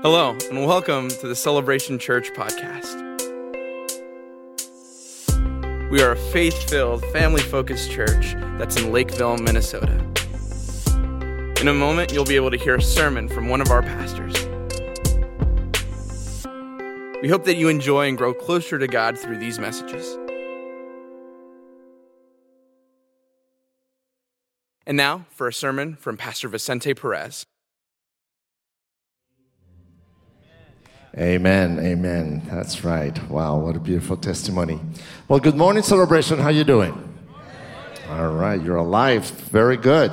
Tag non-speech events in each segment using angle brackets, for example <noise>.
Hello, and welcome to the Celebration Church podcast. We are a faith filled, family focused church that's in Lakeville, Minnesota. In a moment, you'll be able to hear a sermon from one of our pastors. We hope that you enjoy and grow closer to God through these messages. And now for a sermon from Pastor Vicente Perez. Amen, amen. That's right. Wow, what a beautiful testimony. Well, good morning, celebration. How you doing? All right, you're alive. Very good.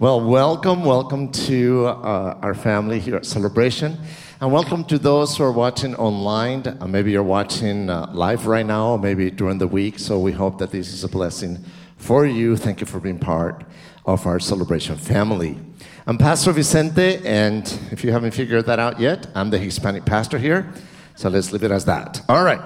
Well, welcome, welcome to uh, our family here at Celebration, and welcome to those who are watching online. Uh, maybe you're watching uh, live right now, maybe during the week. So we hope that this is a blessing for you. Thank you for being part of our Celebration family. I'm Pastor Vicente, and if you haven't figured that out yet, I'm the Hispanic pastor here. So let's leave it as that. All right.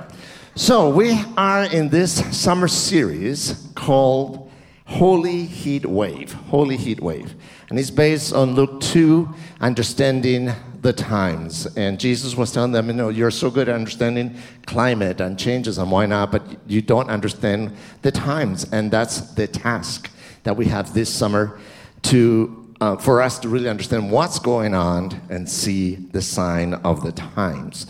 So we are in this summer series called Holy Heat Wave. Holy Heat Wave. And it's based on Luke 2, understanding the times. And Jesus was telling them, you know, you're so good at understanding climate and changes and why not, but you don't understand the times. And that's the task that we have this summer to uh, for us to really understand what's going on and see the sign of the times.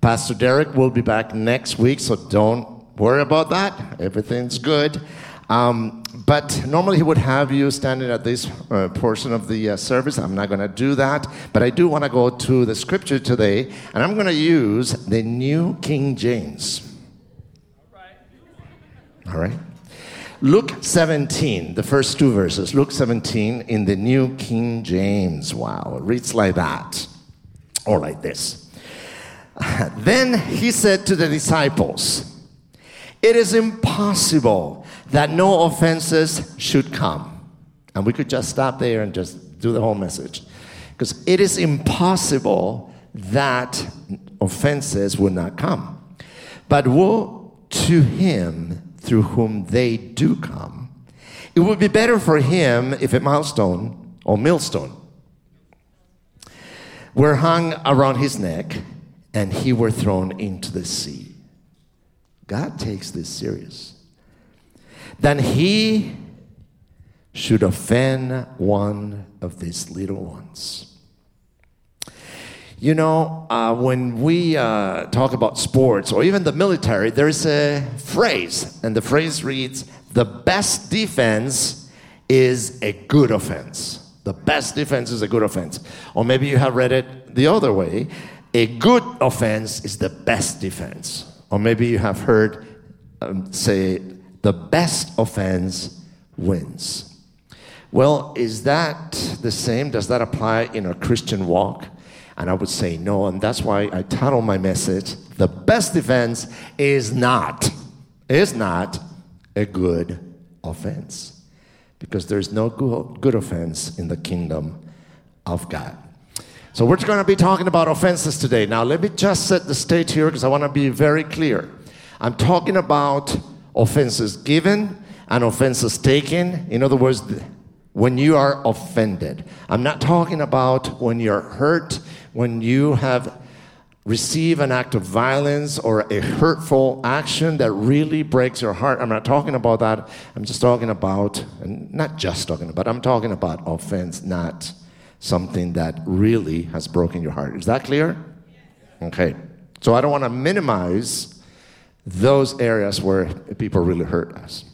Pastor Derek will be back next week, so don't worry about that. Everything's good. Um, but normally he would have you standing at this uh, portion of the uh, service. I'm not going to do that, but I do want to go to the scripture today, and I'm going to use the New King James. All right. All right. Luke 17, the first two verses. Luke 17 in the New King James. Wow, it reads like that, or like this. <laughs> Then he said to the disciples, It is impossible that no offenses should come. And we could just stop there and just do the whole message. Because it is impossible that offenses will not come. But woe to him through whom they do come. It would be better for him if a milestone or millstone were hung around his neck and he were thrown into the sea. God takes this serious. Then he should offend one of these little ones. You know, uh, when we uh, talk about sports or even the military, there's a phrase, and the phrase reads The best defense is a good offense. The best defense is a good offense. Or maybe you have read it the other way a good offense is the best defense. Or maybe you have heard um, say, The best offense wins. Well, is that the same? Does that apply in a Christian walk? And I would say no. And that's why I title my message, The Best Defense is not, is not a good offense. Because there's no good, good offense in the kingdom of God. So we're going to be talking about offenses today. Now, let me just set the stage here because I want to be very clear. I'm talking about offenses given and offenses taken. In other words, when you are offended. I'm not talking about when you're hurt, when you have received an act of violence or a hurtful action that really breaks your heart. I'm not talking about that. I'm just talking about, and not just talking about, I'm talking about offense, not something that really has broken your heart. Is that clear? Okay. So I don't want to minimize those areas where people really hurt us.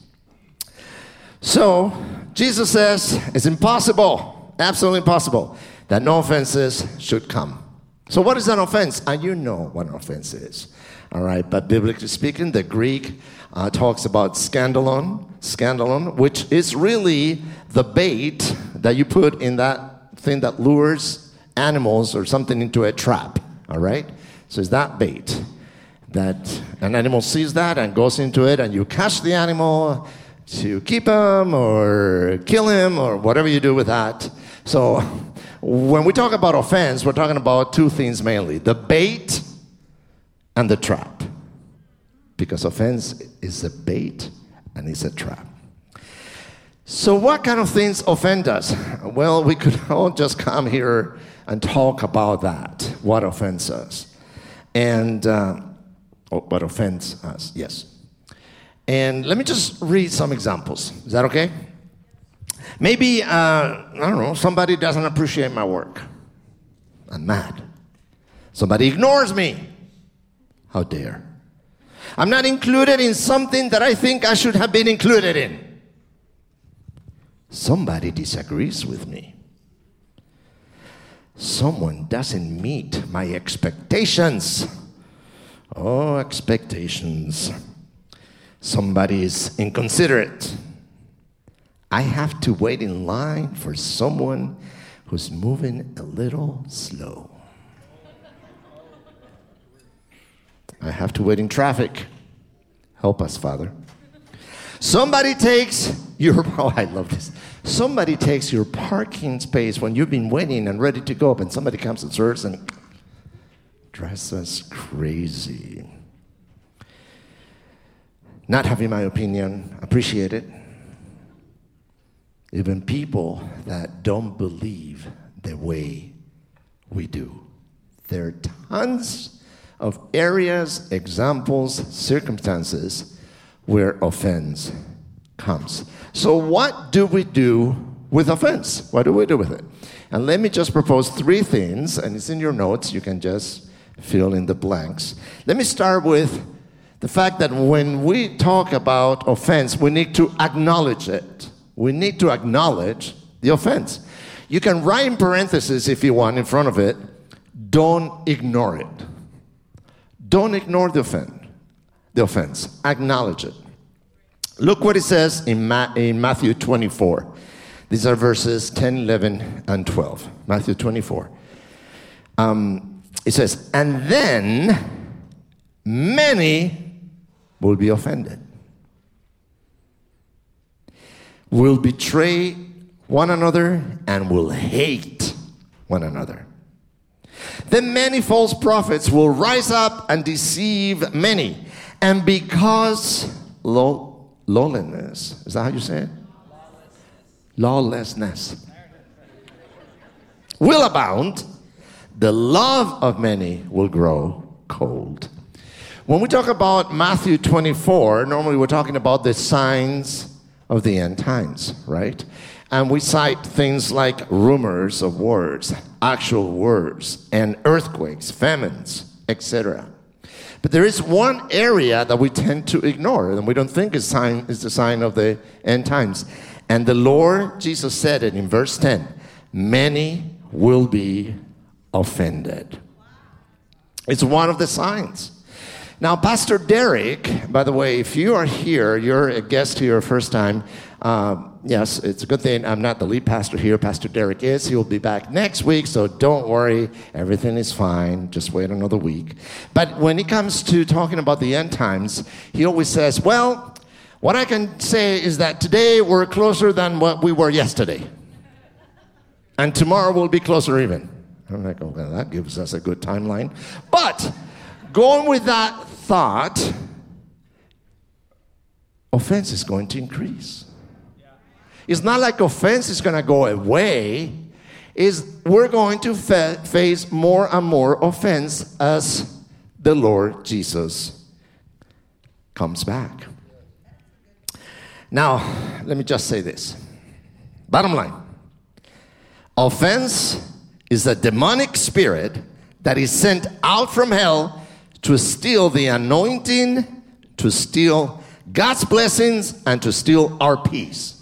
So Jesus says it's impossible, absolutely impossible, that no offenses should come. So, what is an offense? And you know what an offense is. All right, but biblically speaking, the Greek uh, talks about scandalon, scandalon, which is really the bait that you put in that thing that lures animals or something into a trap. All right, so it's that bait that an animal sees that and goes into it, and you catch the animal to keep him or kill him or whatever you do with that. So when we talk about offense, we're talking about two things mainly the bait and the trap. Because offense is a bait and it's a trap. So, what kind of things offend us? Well, we could <laughs> all just come here and talk about that. what offends us. And uh, oh, what offends us, yes. And let me just read some examples. Is that okay? Maybe, uh, I don't know, somebody doesn't appreciate my work. I'm mad. Somebody ignores me. How dare. I'm not included in something that I think I should have been included in. Somebody disagrees with me. Someone doesn't meet my expectations. Oh, expectations. Somebody is inconsiderate. I have to wait in line for someone who's moving a little slow. I have to wait in traffic. Help us, Father. Somebody takes your, <laughs> oh, I love this. Somebody takes your parking space when you've been waiting and ready to go up, and somebody comes and serves and drives us crazy. Not having my opinion, appreciate it. Even people that don't believe the way we do. There are tons of areas, examples, circumstances where offense comes. So, what do we do with offense? What do we do with it? And let me just propose three things, and it's in your notes. You can just fill in the blanks. Let me start with the fact that when we talk about offense, we need to acknowledge it. We need to acknowledge the offense. You can write in parentheses if you want in front of it, don't ignore it. Don't ignore the offense. The offense. Acknowledge it. Look what it says in, Ma- in Matthew 24. These are verses 10, 11, and 12. Matthew 24. Um, it says, And then many will be offended, will betray one another, and will hate one another. Then many false prophets will rise up and deceive many. And because, lawlessness. Is that how you say it? Lawlessness. Will abound. The love of many will grow cold. When we talk about Matthew 24, normally we're talking about the signs of the end times, right? And we cite things like rumors of wars, actual wars, and earthquakes, famines, etc. But there is one area that we tend to ignore and we don't think is, sign, is the sign of the end times. And the Lord Jesus said it in verse 10 many will be offended. It's one of the signs. Now, Pastor Derek, by the way, if you are here, you're a guest here first time. Uh, yes, it's a good thing I'm not the lead pastor here. Pastor Derek is. He will be back next week, so don't worry. Everything is fine. Just wait another week. But when it comes to talking about the end times, he always says, well, what I can say is that today we're closer than what we were yesterday. And tomorrow we'll be closer even. I'm like, oh, that gives us a good timeline. But going with that thought, offense is going to increase. It's not like offense is going to go away. Is we're going to fa- face more and more offense as the Lord Jesus comes back. Now, let me just say this. Bottom line offense is a demonic spirit that is sent out from hell to steal the anointing, to steal God's blessings, and to steal our peace.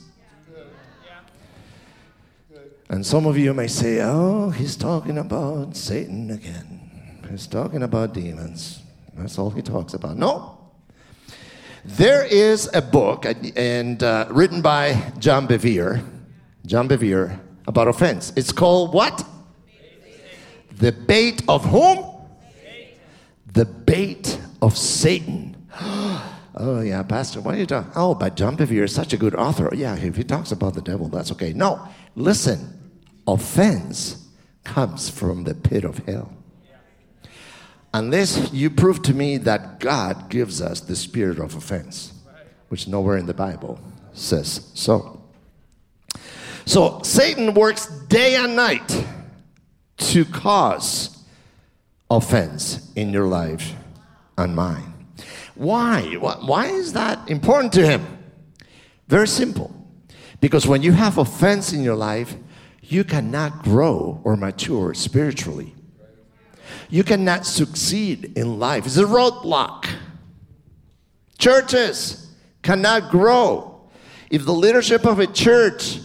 And some of you may say, oh, he's talking about Satan again. He's talking about demons. That's all he talks about. No. There is a book and uh, written by John Bevere, John Bevere, about offense. It's called what? The bait of whom? The bait of Satan. <gasps> oh yeah, Pastor, what are you talking? Oh, but John is such a good author. Yeah, if he talks about the devil, that's okay. No, listen offense comes from the pit of hell. Unless you prove to me that God gives us the spirit of offense, which nowhere in the Bible says so. So Satan works day and night to cause offense in your life and mine. Why? Why is that important to him? Very simple. Because when you have offense in your life, you cannot grow or mature spiritually. You cannot succeed in life. It's a roadblock. Churches cannot grow. If the leadership of a church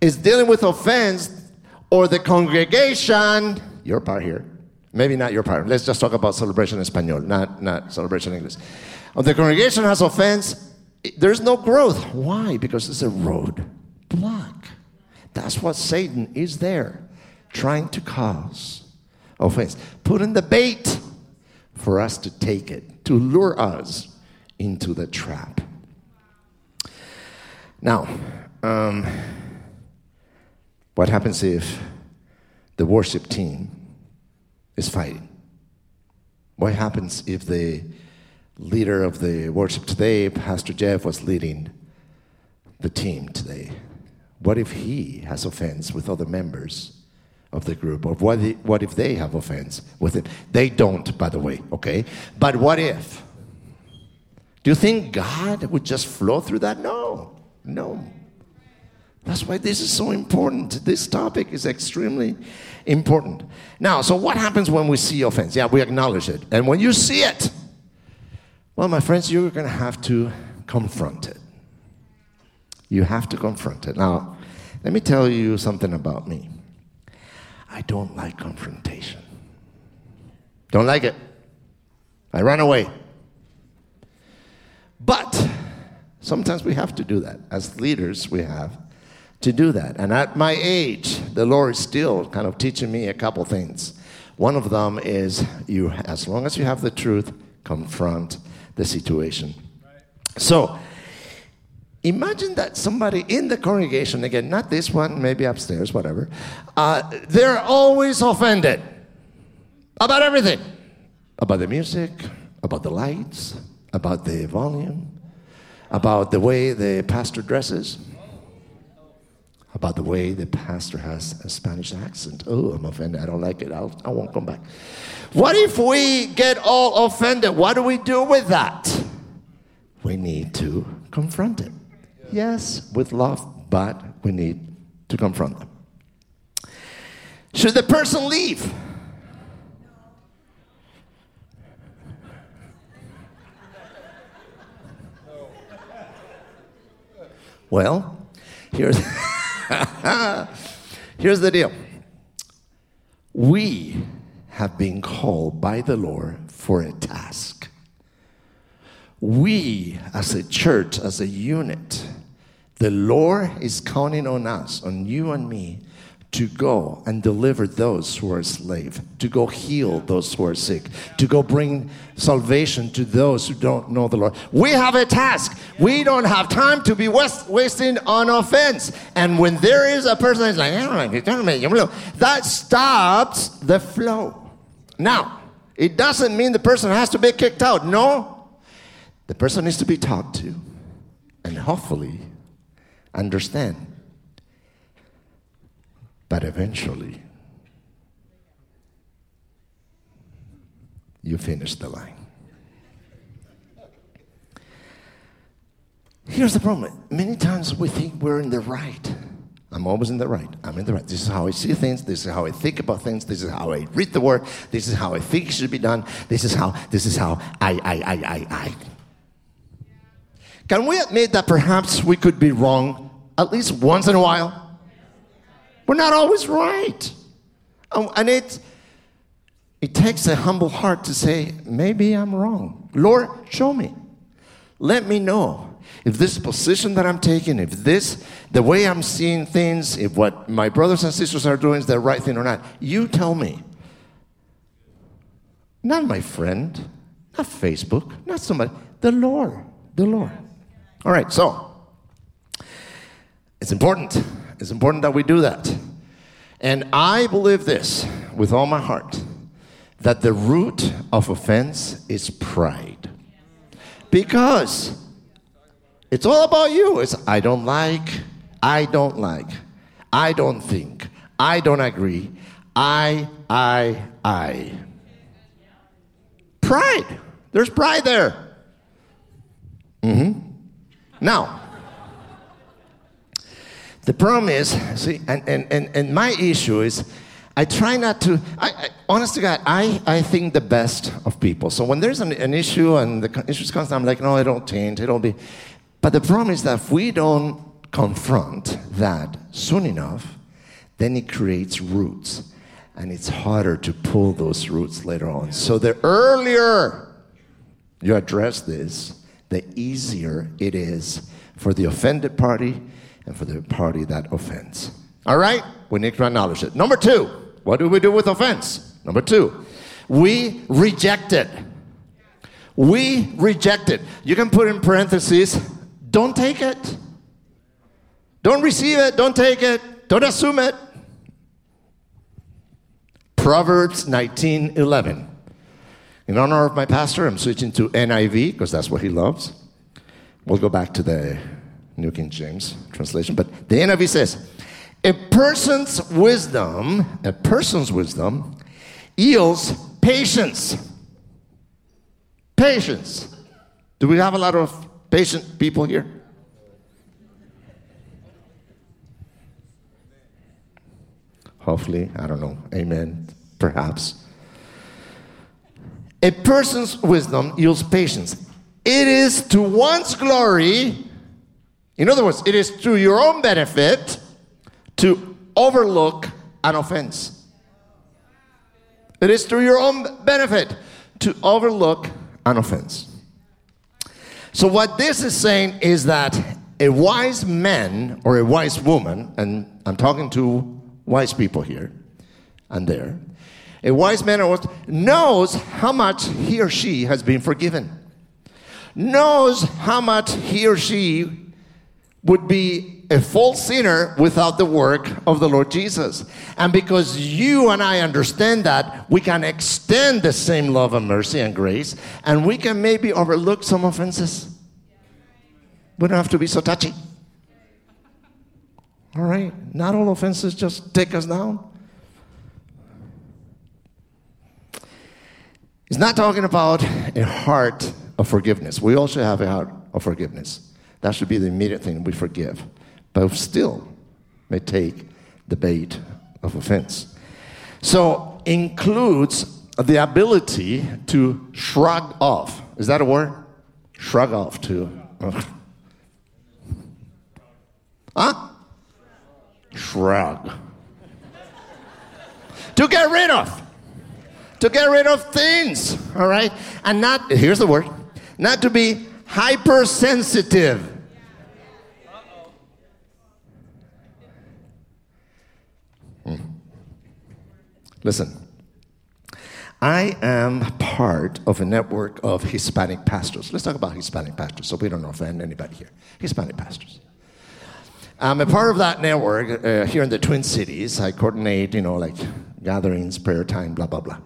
is dealing with offense, or the congregation, your part here, maybe not your part, let's just talk about celebration in Espanol, not, not celebration English. If the congregation has offense, there's no growth. Why? Because it's a road block. That's what Satan is there, trying to cause offense. Putting the bait for us to take it, to lure us into the trap. Now, um, what happens if the worship team is fighting? What happens if the leader of the worship today, Pastor Jeff, was leading the team today? What if he has offense with other members of the group? Or what if, what if they have offense with it? They don't, by the way, okay? But what if? Do you think God would just flow through that? No, no. That's why this is so important. This topic is extremely important. Now, so what happens when we see offense? Yeah, we acknowledge it. And when you see it, well, my friends, you're going to have to confront it. You have to confront it. Now, let me tell you something about me. I don't like confrontation. Don't like it. I run away. But sometimes we have to do that. As leaders, we have to do that. And at my age, the Lord is still kind of teaching me a couple things. One of them is you, as long as you have the truth, confront the situation. So, imagine that somebody in the congregation, again, not this one, maybe upstairs, whatever, uh, they're always offended about everything about the music, about the lights, about the volume, about the way the pastor dresses about the way the pastor has a Spanish accent. Oh, I'm offended. I don't like it. I'll, I won't come back. What if we get all offended? What do we do with that? We need to confront it. Yes, with love, but we need to confront them. Should the person leave? Well, here's. <laughs> <laughs> Here's the deal we have been called by the Lord for a task. We, as a church, as a unit, the Lord is counting on us, on you and me, to go and deliver those who are slave, to go heal those who are sick, to go bring salvation to those who don't know the Lord. We have a task. We don't have time to be wast- wasting on offense. And when there is a person that's like, that stops the flow. Now, it doesn't mean the person has to be kicked out. No. The person needs to be talked to and hopefully understand but eventually, you finish the line. Here's the problem. Many times we think we're in the right. I'm always in the right. I'm in the right. This is how I see things. This is how I think about things. This is how I read the word. This is how I think it should be done. This is how, this is how I, I, I, I, I. Can we admit that perhaps we could be wrong at least once in a while? We're not always right. Um, and it, it takes a humble heart to say, maybe I'm wrong. Lord, show me. Let me know if this position that I'm taking, if this, the way I'm seeing things, if what my brothers and sisters are doing is the right thing or not. You tell me. Not my friend, not Facebook, not somebody, the Lord, the Lord. All right, so it's important it's important that we do that. And I believe this with all my heart that the root of offense is pride. Because it's all about you. It's I don't like, I don't like, I don't think, I don't agree, I, I, I. Pride. There's pride there. Mm-hmm. Now, the problem is, see, and, and, and, and my issue is, I try not to, I, I, honest to God, I, I think the best of people. So when there's an, an issue and the issue's constant, I'm like, no, it don't change, it'll be. But the problem is that if we don't confront that soon enough, then it creates roots. And it's harder to pull those roots later on. So the earlier you address this, the easier it is for the offended party and for the party that offends. All right? We need to acknowledge it. Number two, what do we do with offense? Number two, we reject it. We reject it. You can put in parentheses, don't take it. Don't receive it. Don't take it. Don't assume it. Proverbs 19 11. In honor of my pastor, I'm switching to NIV because that's what he loves. We'll go back to the New King James translation. But the NIV says, a person's wisdom, a person's wisdom yields patience. Patience. Do we have a lot of patient people here? Hopefully, I don't know. Amen. Perhaps. A person's wisdom yields patience. It is to one's glory, in other words, it is to your own benefit to overlook an offense. It is to your own benefit to overlook an offense. So, what this is saying is that a wise man or a wise woman, and I'm talking to wise people here and there. A wise man or knows how much he or she has been forgiven, knows how much he or she would be a false sinner without the work of the Lord Jesus. And because you and I understand that, we can extend the same love and mercy and grace, and we can maybe overlook some offenses. We don't have to be so touchy. All right? Not all offenses just take us down. He's not talking about a heart of forgiveness. We also have a heart of forgiveness. That should be the immediate thing we forgive. But still may take the bait of offense. So includes the ability to shrug off. Is that a word? Shrug off to. Huh? shrug. to get rid of. To get rid of things, all right? And not, here's the word, not to be hypersensitive. Hmm. Listen, I am part of a network of Hispanic pastors. Let's talk about Hispanic pastors so we don't offend anybody here. Hispanic pastors. I'm a part of that network uh, here in the Twin Cities. I coordinate, you know, like gatherings, prayer time, blah, blah, blah.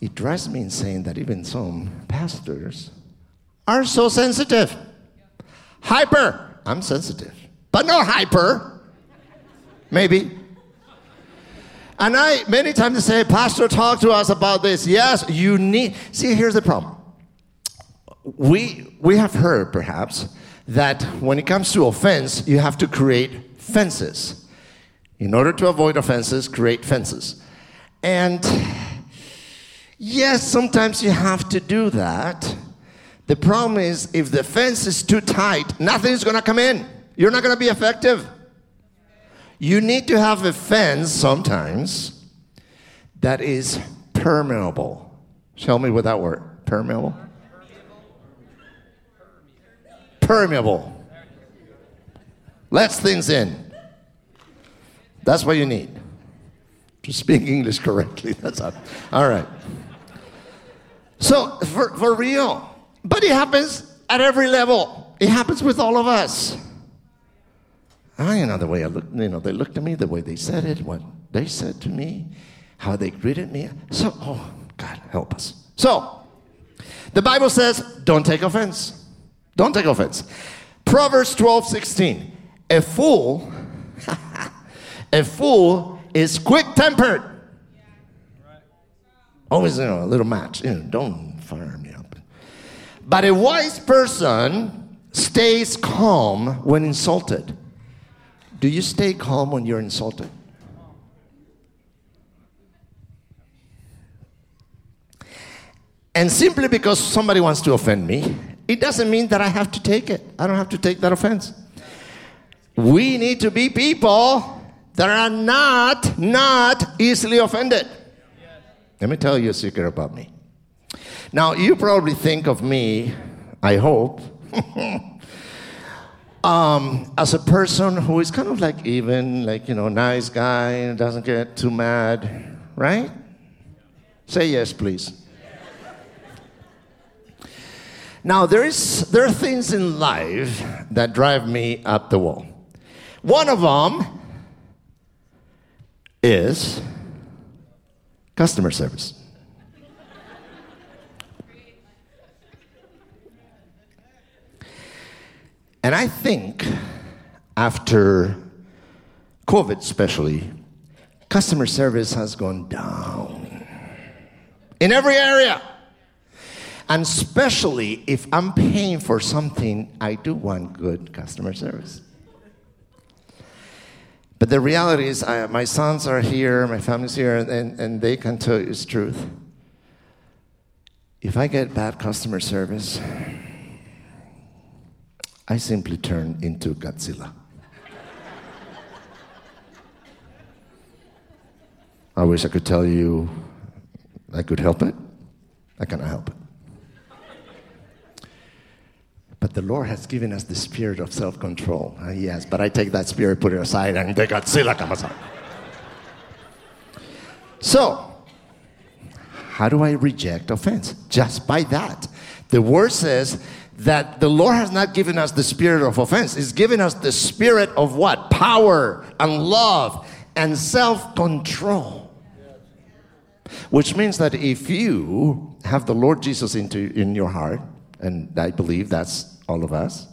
It drives me insane that even some pastors are so sensitive. Hyper. I'm sensitive, but not hyper. Maybe. And I, many times, say, Pastor, talk to us about this. Yes, you need. See, here's the problem. We, we have heard, perhaps, that when it comes to offense, you have to create fences. In order to avoid offenses, create fences. And yes, sometimes you have to do that. The problem is, if the fence is too tight, nothing's gonna come in. You're not gonna be effective. You need to have a fence sometimes that is permeable. Tell me what that word permeable permeable. Lets things in. That's what you need. To speak English correctly. <laughs> That's all. all right. So, for, for real. But it happens at every level. It happens with all of us. I you know the way I look, you know, they looked at me, the way they said it, what they said to me, how they greeted me. So, oh, God, help us. So, the Bible says, don't take offense. Don't take offense. Proverbs 12, 16. A fool, <laughs> a fool is quick tempered. Always, you know, a little match. You know, don't fire me. But a wise person stays calm when insulted. Do you stay calm when you're insulted? And simply because somebody wants to offend me, it doesn't mean that I have to take it. I don't have to take that offense. We need to be people that are not not easily offended. Let me tell you a secret about me. Now, you probably think of me, I hope, <laughs> um, as a person who is kind of like even, like, you know, nice guy, doesn't get too mad, right? Say yes, please. Now, there, is, there are things in life that drive me up the wall. One of them is customer service. And I think after COVID, especially, customer service has gone down in every area. And especially if I'm paying for something, I do want good customer service. But the reality is, I, my sons are here, my family's here, and, and they can tell you the truth. If I get bad customer service, I simply turn into Godzilla. I wish I could tell you I could help it. I cannot help it. But the Lord has given us the spirit of self control. Uh, yes, but I take that spirit, put it aside, and the Godzilla comes out. So, how do I reject offense? Just by that. The word says that the Lord has not given us the spirit of offense, He's given us the spirit of what? Power and love and self control. Which means that if you have the Lord Jesus into, in your heart, and I believe that's all of us.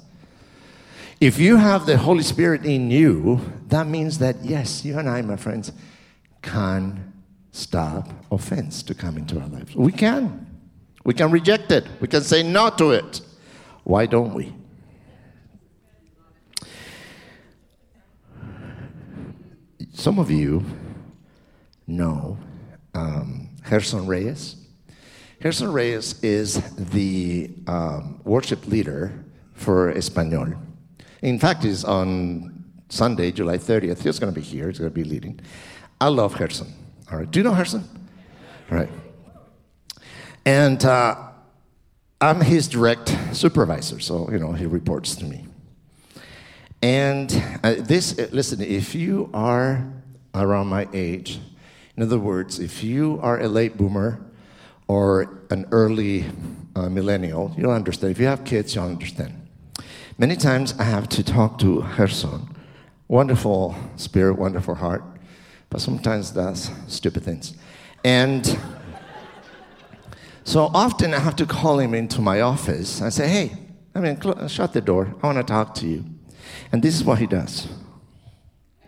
If you have the Holy Spirit in you, that means that, yes, you and I, my friends, can stop offense to come into our lives. We can. We can reject it. We can say no to it. Why don't we? Some of you know um, Gerson Reyes. Gerson Reyes is the um, worship leader for Espanol. In fact, he's on Sunday, July 30th. He's going to be here. He's going to be leading. I love Gerson. All right. Do you know Gerson? All right. And uh, I'm his direct supervisor, so you know he reports to me. And uh, this, uh, listen, if you are around my age, in other words, if you are a late boomer or an early uh, millennial, you'll understand. If you have kids, you'll understand. Many times I have to talk to Gerson. Wonderful spirit, wonderful heart, but sometimes does stupid things. And so often I have to call him into my office. I say, hey, I mean, cl- shut the door. I want to talk to you. And this is what he does.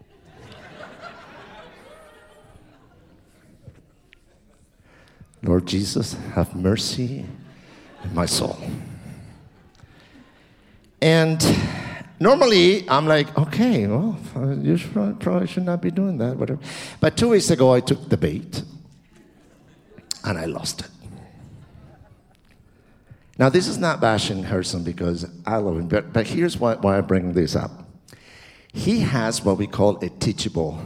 <laughs> Lord Jesus, have mercy in my soul. And normally I'm like, okay, well, you should, probably should not be doing that, whatever. But two weeks ago I took the bait and I lost it. Now, this is not bashing Gerson because I love him, but, but here's why, why I bring this up. He has what we call a teachable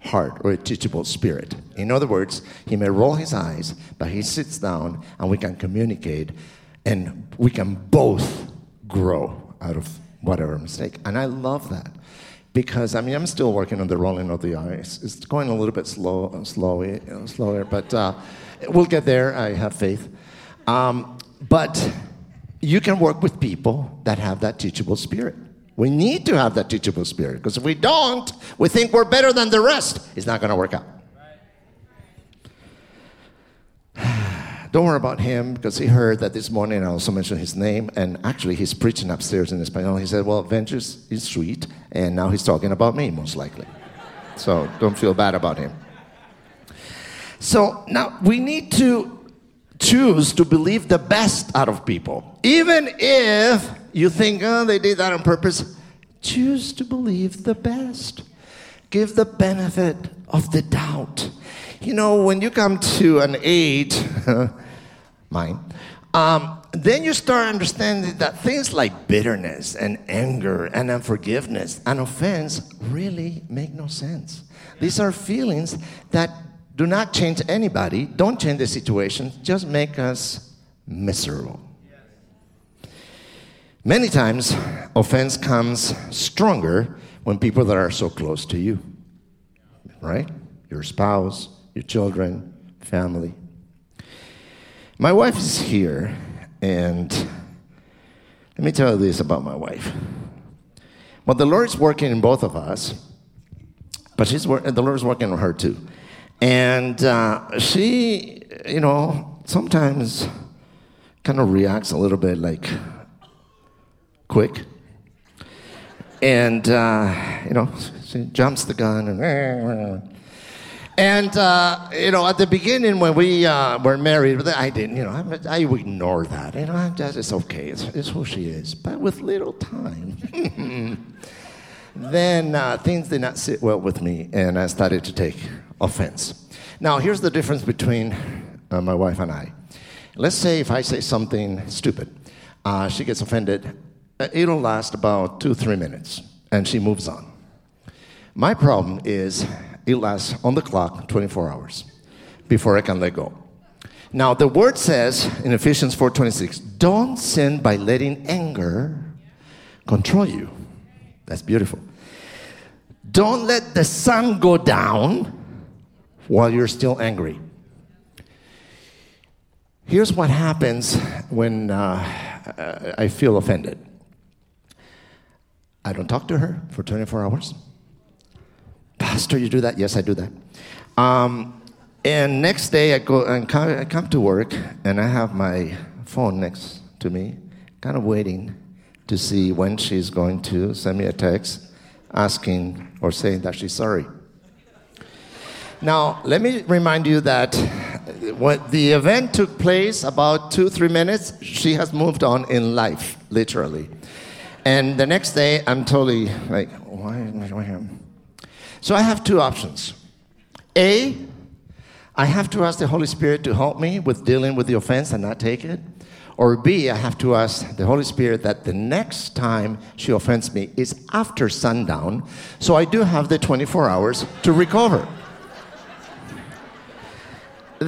heart or a teachable spirit. In other words, he may roll his eyes, but he sits down and we can communicate and we can both grow out of whatever mistake. And I love that because I mean I'm still working on the rolling of the eyes. It's going a little bit slow, know, slower, but uh, we'll get there. I have faith. Um, but you can work with people that have that teachable spirit. We need to have that teachable spirit because if we don't, we think we're better than the rest. It's not going to work out. <sighs> Don't worry about him because he heard that this morning I also mentioned his name, and actually he's preaching upstairs in Espanol. He said, Well, Ventures is sweet, and now he's talking about me, most likely. So don't feel bad about him. So now we need to choose to believe the best out of people. Even if you think, oh, they did that on purpose, choose to believe the best. Give the benefit of the doubt. You know, when you come to an age, <laughs> mine, um, then you start understanding that things like bitterness and anger and unforgiveness and offense really make no sense. These are feelings that do not change anybody, don't change the situation, just make us miserable. Many times, offense comes stronger when people that are so close to you, right? Your spouse, your children, family. My wife is here, and let me tell you this about my wife. Well, the Lord's working in both of us, but she's the Lord's working on her too. And uh, she, you know, sometimes kind of reacts a little bit like quick. And, uh, you know, she jumps the gun and. And, uh, you know, at the beginning when we uh, were married, I didn't, you know, I, I ignore that. You know, I just, it's okay. It's, it's who she is. But with little time, <laughs> then uh, things did not sit well with me, and I started to take offense. Now, here's the difference between uh, my wife and I. Let's say if I say something stupid, uh, she gets offended. Uh, it'll last about two, three minutes, and she moves on. My problem is it lasts on the clock 24 hours before I can let go. Now the word says in Ephesians 4:26, don't sin by letting anger control you. That's beautiful. Don't let the sun go down while you're still angry. Here's what happens when uh, I feel offended. I don't talk to her for 24 hours. Pastor, you do that? Yes, I do that. Um, and next day, I go and come, I come to work, and I have my phone next to me, kind of waiting to see when she's going to send me a text asking or saying that she's sorry. Now, let me remind you that uh, when the event took place about two, three minutes, she has moved on in life, literally. And the next day, I'm totally like, why am? So I have two options. A, I have to ask the Holy Spirit to help me with dealing with the offense and not take it. Or B, I have to ask the Holy Spirit that the next time she offends me is after sundown, so I do have the 24 hours to recover.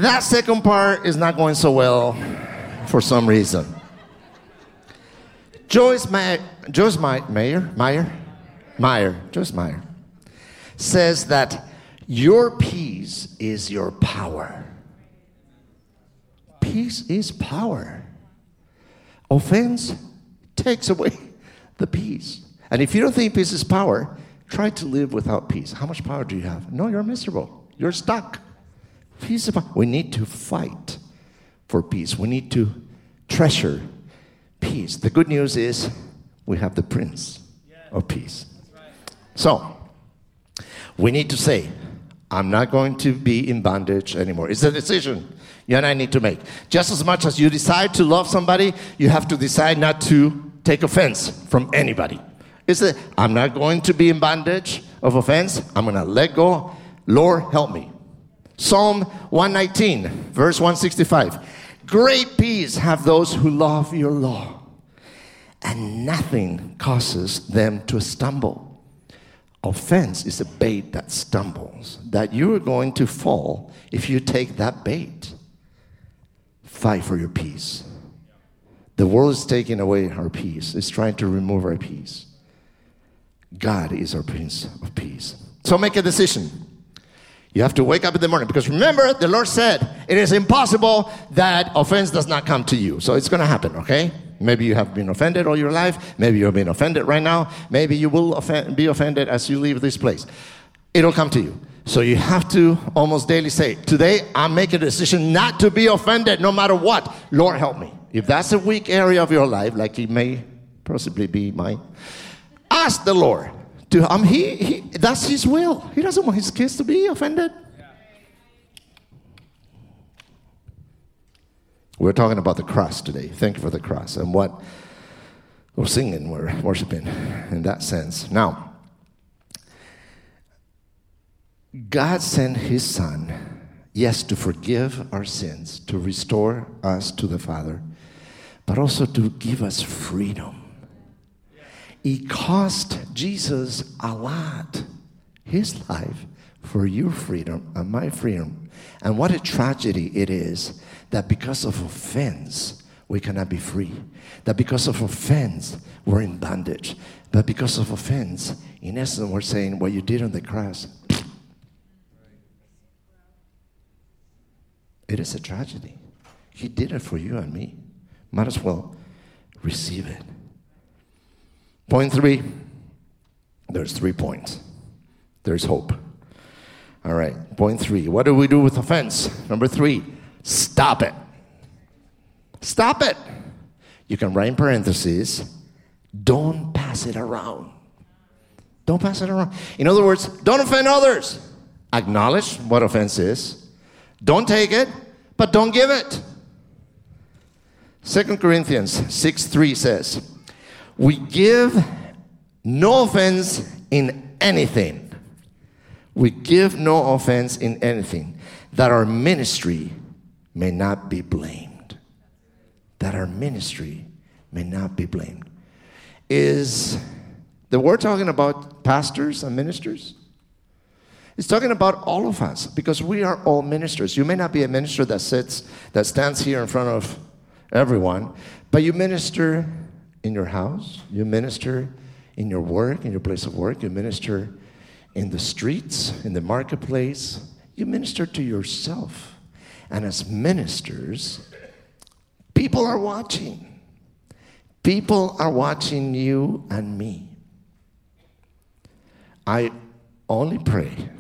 That second part is not going so well for some reason. Joyce, May- Joyce My- Mayer, Meyer, Meyer, Joyce Meyer says that your peace is your power. Peace is power. Offense takes away <laughs> the peace. And if you don't think peace is power, try to live without peace. How much power do you have? No, you're miserable. You're stuck. Peace power. We need to fight for peace. We need to treasure peace. The good news is we have the Prince of Peace. So, we need to say, I'm not going to be in bondage anymore. It's a decision you and I need to make. Just as much as you decide to love somebody, you have to decide not to take offense from anybody. It's a, I'm not going to be in bondage of offense. I'm going to let go. Lord, help me. Psalm 119, verse 165. Great peace have those who love your law, and nothing causes them to stumble offense is a bait that stumbles, that you're going to fall if you take that bait. Fight for your peace. The world is taking away our peace, it's trying to remove our peace. God is our Prince of Peace. So make a decision. You have to wake up in the morning because remember, the Lord said it is impossible that offense does not come to you. So it's going to happen, okay? Maybe you have been offended all your life. Maybe you're being offended right now. Maybe you will offend, be offended as you leave this place. It'll come to you. So you have to almost daily say, Today I'm making a decision not to be offended no matter what. Lord, help me. If that's a weak area of your life, like it may possibly be mine, ask the Lord. To, um, he, he, that's His will. He doesn't want His kids to be offended. We're talking about the cross today. Thank you for the cross and what we're singing, we're worshiping in that sense. Now, God sent His Son, yes, to forgive our sins, to restore us to the Father, but also to give us freedom. It cost Jesus a lot, His life, for your freedom and my freedom. And what a tragedy it is that because of offense, we cannot be free. That because of offense, we're in bondage. But because of offense, in essence, we're saying what you did on the cross. It is a tragedy. He did it for you and me. Might as well receive it. Point three there's three points. There's hope. All right. Point three. What do we do with offense? Number three, stop it. Stop it. You can write in parentheses, don't pass it around. Don't pass it around. In other words, don't offend others. Acknowledge what offense is. Don't take it, but don't give it. 2 Corinthians 6 3 says, We give no offense in anything. We give no offense in anything, that our ministry may not be blamed. That our ministry may not be blamed. Is the word talking about pastors and ministers? It's talking about all of us because we are all ministers. You may not be a minister that sits, that stands here in front of everyone, but you minister in your house, you minister in your work, in your place of work, you minister in the streets, in the marketplace, you minister to yourself. And as ministers, people are watching. People are watching you and me. I only pray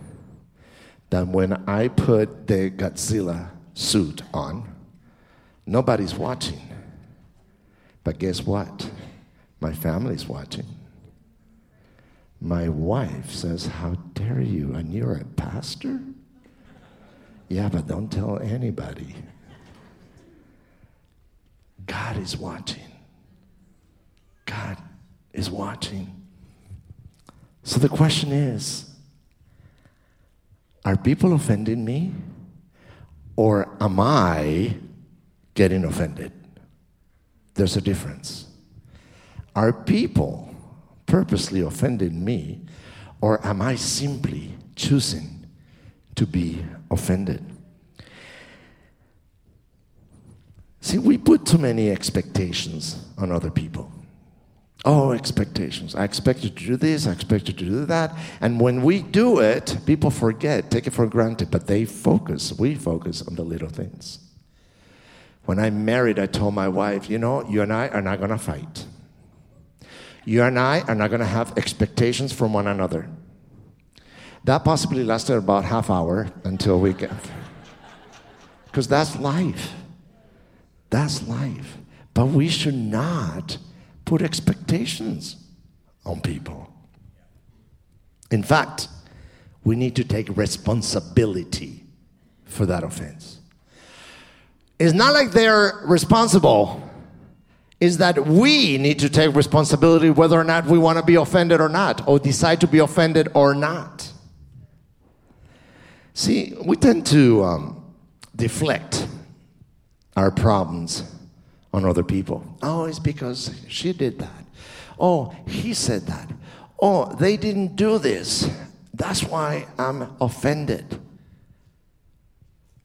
that when I put the Godzilla suit on, nobody's watching. But guess what? My family's watching. My wife says, How dare you? And you're a pastor? Yeah, but don't tell anybody. God is watching. God is watching. So the question is are people offending me? Or am I getting offended? There's a difference. Are people purposely offending me? Or am I simply choosing to be offended? See, we put too many expectations on other people. Oh, expectations. I expect you to do this, I expect you to do that. And when we do it, people forget, take it for granted, but they focus, we focus on the little things. When I married, I told my wife, you know, you and I are not going to fight. You and I are not going to have expectations from one another. That possibly lasted about half hour until we get. Because that's life. That's life. But we should not put expectations on people. In fact, we need to take responsibility for that offense. It's not like they're responsible, is that we need to take responsibility whether or not we want to be offended or not, or decide to be offended or not. See, we tend to um, deflect our problems on other people. Oh, it's because she did that. Oh, he said that. Oh, they didn't do this. That's why I'm offended.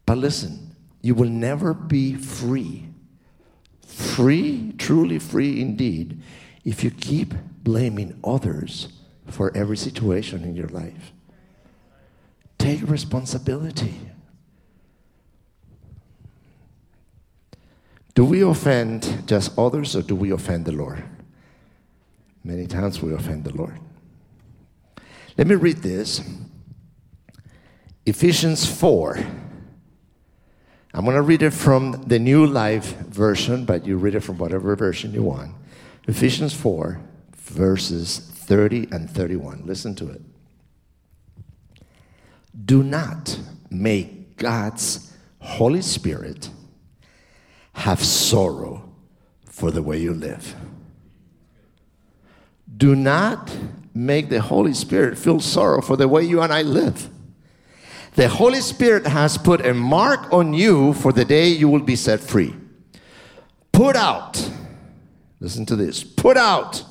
But listen, you will never be free. Free, truly free indeed, if you keep blaming others for every situation in your life. Take responsibility. Do we offend just others or do we offend the Lord? Many times we offend the Lord. Let me read this Ephesians 4. I'm going to read it from the New Life version, but you read it from whatever version you want. Ephesians 4, verses 30 and 31. Listen to it. Do not make God's Holy Spirit have sorrow for the way you live. Do not make the Holy Spirit feel sorrow for the way you and I live. The Holy Spirit has put a mark on you for the day you will be set free. Put out, listen to this, put out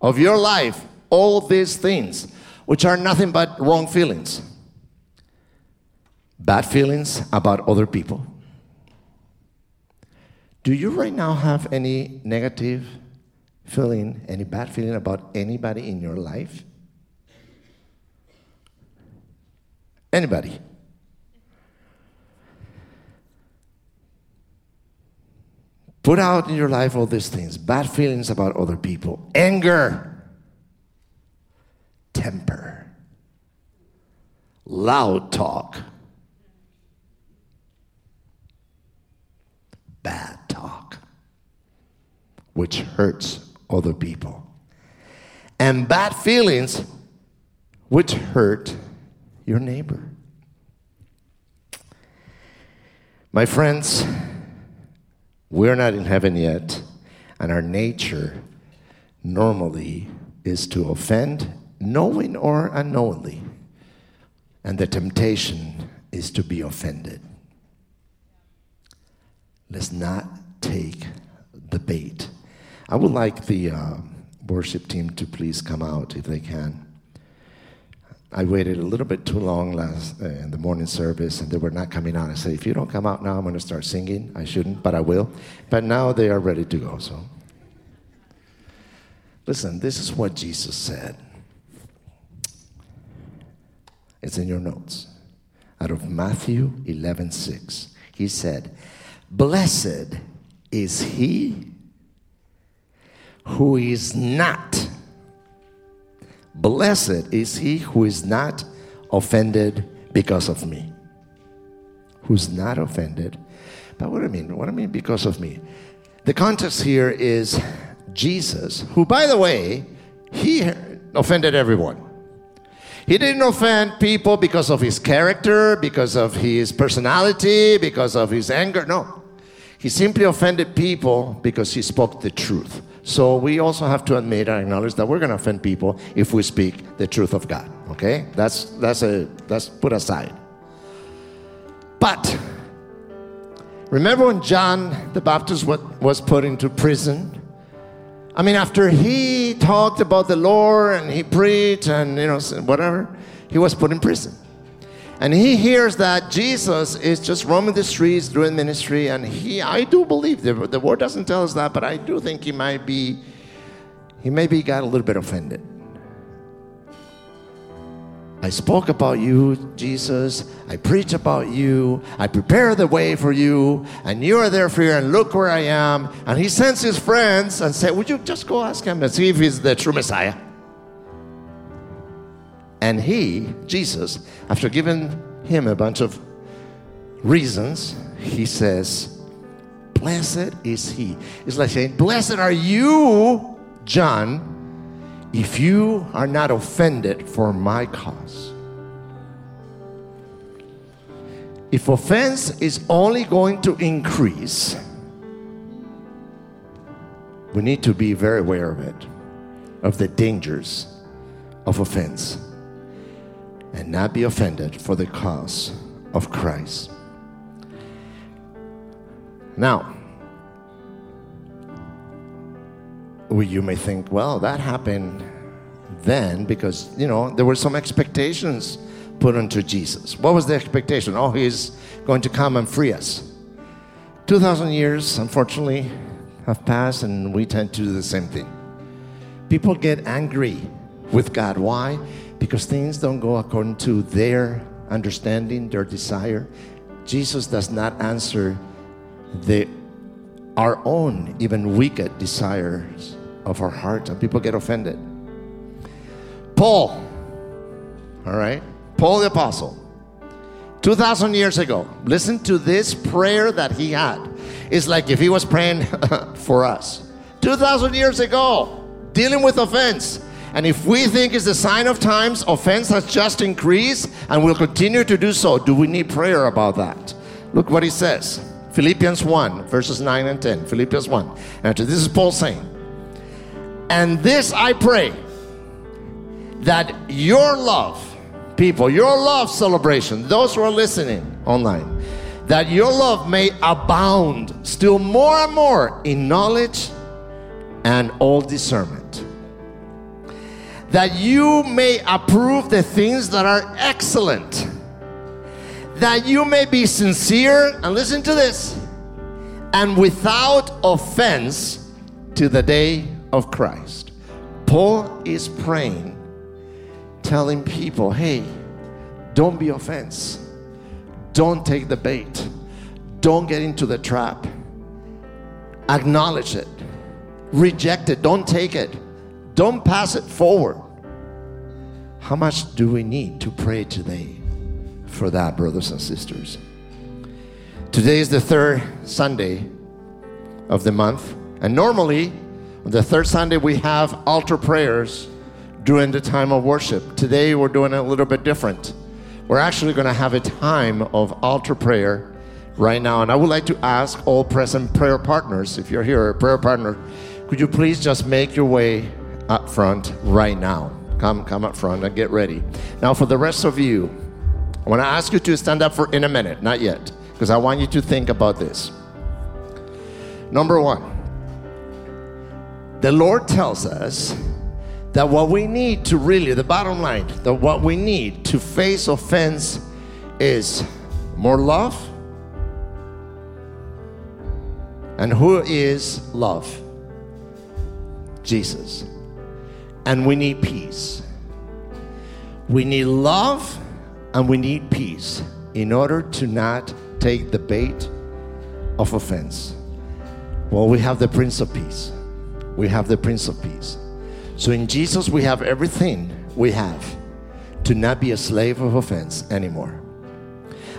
of your life all these things, which are nothing but wrong feelings. Bad feelings about other people. Do you right now have any negative feeling, any bad feeling about anybody in your life? Anybody? Put out in your life all these things bad feelings about other people, anger, temper, loud talk, bad talk, which hurts other people, and bad feelings, which hurt your neighbor. My friends, we're not in heaven yet, and our nature normally is to offend, knowing or unknowingly. And the temptation is to be offended. Let's not take the bait. I would like the uh, worship team to please come out if they can. I waited a little bit too long last uh, in the morning service, and they were not coming out. I said, "If you don't come out now, I'm going to start singing." I shouldn't, but I will. But now they are ready to go. So, listen. This is what Jesus said. It's in your notes. Out of Matthew 11:6, he said, "Blessed is he who is not." Blessed is he who is not offended because of me. Who's not offended. But what do I mean? What do I mean because of me? The context here is Jesus, who, by the way, he offended everyone. He didn't offend people because of his character, because of his personality, because of his anger. No. He simply offended people because he spoke the truth. So we also have to admit and acknowledge that we're going to offend people if we speak the truth of God. Okay, that's that's a that's put aside. But remember when John the Baptist was put into prison? I mean, after he talked about the Lord and he preached and you know whatever, he was put in prison. And he hears that Jesus is just roaming the streets doing ministry. And he, I do believe, the, the word doesn't tell us that, but I do think he might be, he maybe got a little bit offended. I spoke about you, Jesus. I preach about you. I prepare the way for you. And you are there for you. And look where I am. And he sends his friends and said, Would you just go ask him and see if he's the true Messiah? And he, Jesus, after giving him a bunch of reasons, he says, Blessed is he. It's like saying, Blessed are you, John, if you are not offended for my cause. If offense is only going to increase, we need to be very aware of it, of the dangers of offense and not be offended for the cause of Christ. Now, you may think, well, that happened then because, you know, there were some expectations put onto Jesus. What was the expectation? Oh, he's going to come and free us. 2,000 years, unfortunately, have passed, and we tend to do the same thing. People get angry with God. Why? Because things don't go according to their understanding, their desire. Jesus does not answer the our own even wicked desires of our heart, and people get offended. Paul, all right, Paul the apostle, 2,000 years ago, listen to this prayer that he had. It's like if he was praying <laughs> for us. 2,000 years ago, dealing with offense. And if we think it's a sign of times, offense has just increased and will continue to do so, do we need prayer about that? Look what he says Philippians 1, verses 9 and 10. Philippians 1. And this is Paul saying, And this I pray, that your love, people, your love celebration, those who are listening online, that your love may abound still more and more in knowledge and all discernment. That you may approve the things that are excellent. That you may be sincere, and listen to this, and without offense to the day of Christ. Paul is praying, telling people, hey, don't be offense. Don't take the bait. Don't get into the trap. Acknowledge it. Reject it. Don't take it. Don't pass it forward. How much do we need to pray today for that, brothers and sisters? Today is the third Sunday of the month, and normally on the third Sunday we have altar prayers during the time of worship. Today we're doing it a little bit different. We're actually going to have a time of altar prayer right now, and I would like to ask all present prayer partners, if you're here, a prayer partner, could you please just make your way up front right now? Come, come up front and get ready. Now, for the rest of you, I want to ask you to stand up for in a minute, not yet, because I want you to think about this. Number one, the Lord tells us that what we need to really, the bottom line, that what we need to face offense is more love. And who is love? Jesus. And we need peace. We need love and we need peace in order to not take the bait of offense. Well, we have the Prince of Peace. We have the Prince of Peace. So in Jesus, we have everything we have to not be a slave of offense anymore.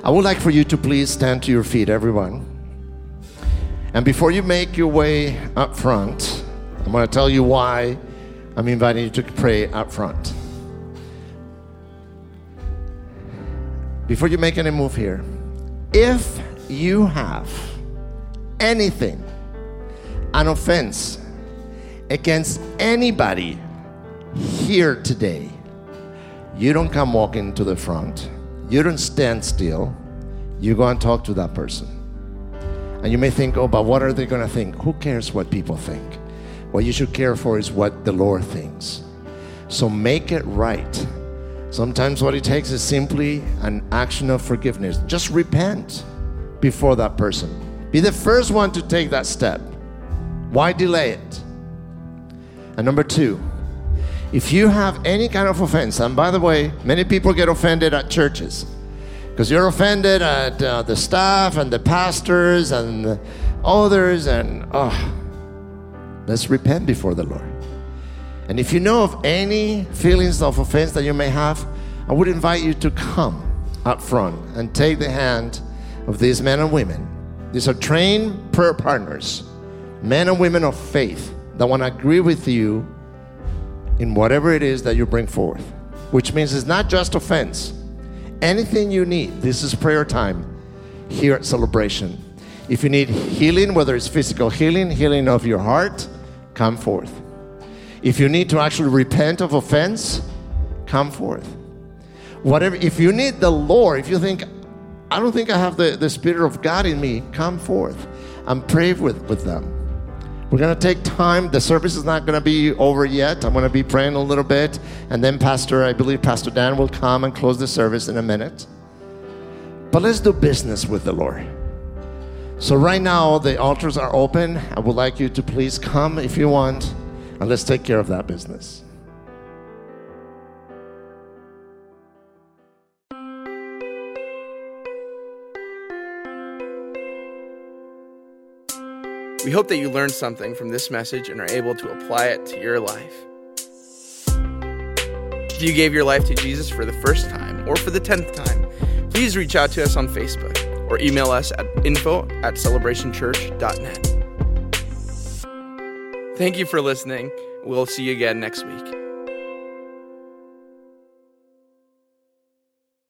I would like for you to please stand to your feet, everyone. And before you make your way up front, I'm going to tell you why I'm inviting you to pray up front. Before you make any move here, if you have anything, an offense against anybody here today, you don't come walking to the front. You don't stand still. You go and talk to that person. And you may think, oh, but what are they going to think? Who cares what people think? What you should care for is what the Lord thinks. So make it right. Sometimes what it takes is simply an action of forgiveness. Just repent before that person. Be the first one to take that step. Why delay it? And number two, if you have any kind of offense, and by the way, many people get offended at churches because you're offended at uh, the staff and the pastors and the others, and oh, let's repent before the Lord. And if you know of any feelings of offense that you may have, I would invite you to come up front and take the hand of these men and women. These are trained prayer partners, men and women of faith that want to agree with you in whatever it is that you bring forth, which means it's not just offense. Anything you need, this is prayer time here at Celebration. If you need healing, whether it's physical healing, healing of your heart, come forth. If you need to actually repent of offense, come forth. Whatever, if you need the Lord, if you think, I don't think I have the, the Spirit of God in me, come forth and pray with, with them. We're going to take time. The service is not going to be over yet. I'm going to be praying a little bit. And then, Pastor, I believe Pastor Dan will come and close the service in a minute. But let's do business with the Lord. So, right now, the altars are open. I would like you to please come if you want, and let's take care of that business. We hope that you learned something from this message and are able to apply it to your life. If you gave your life to Jesus for the first time or for the tenth time, please reach out to us on Facebook or email us at info at celebrationchurch.net. Thank you for listening. We'll see you again next week.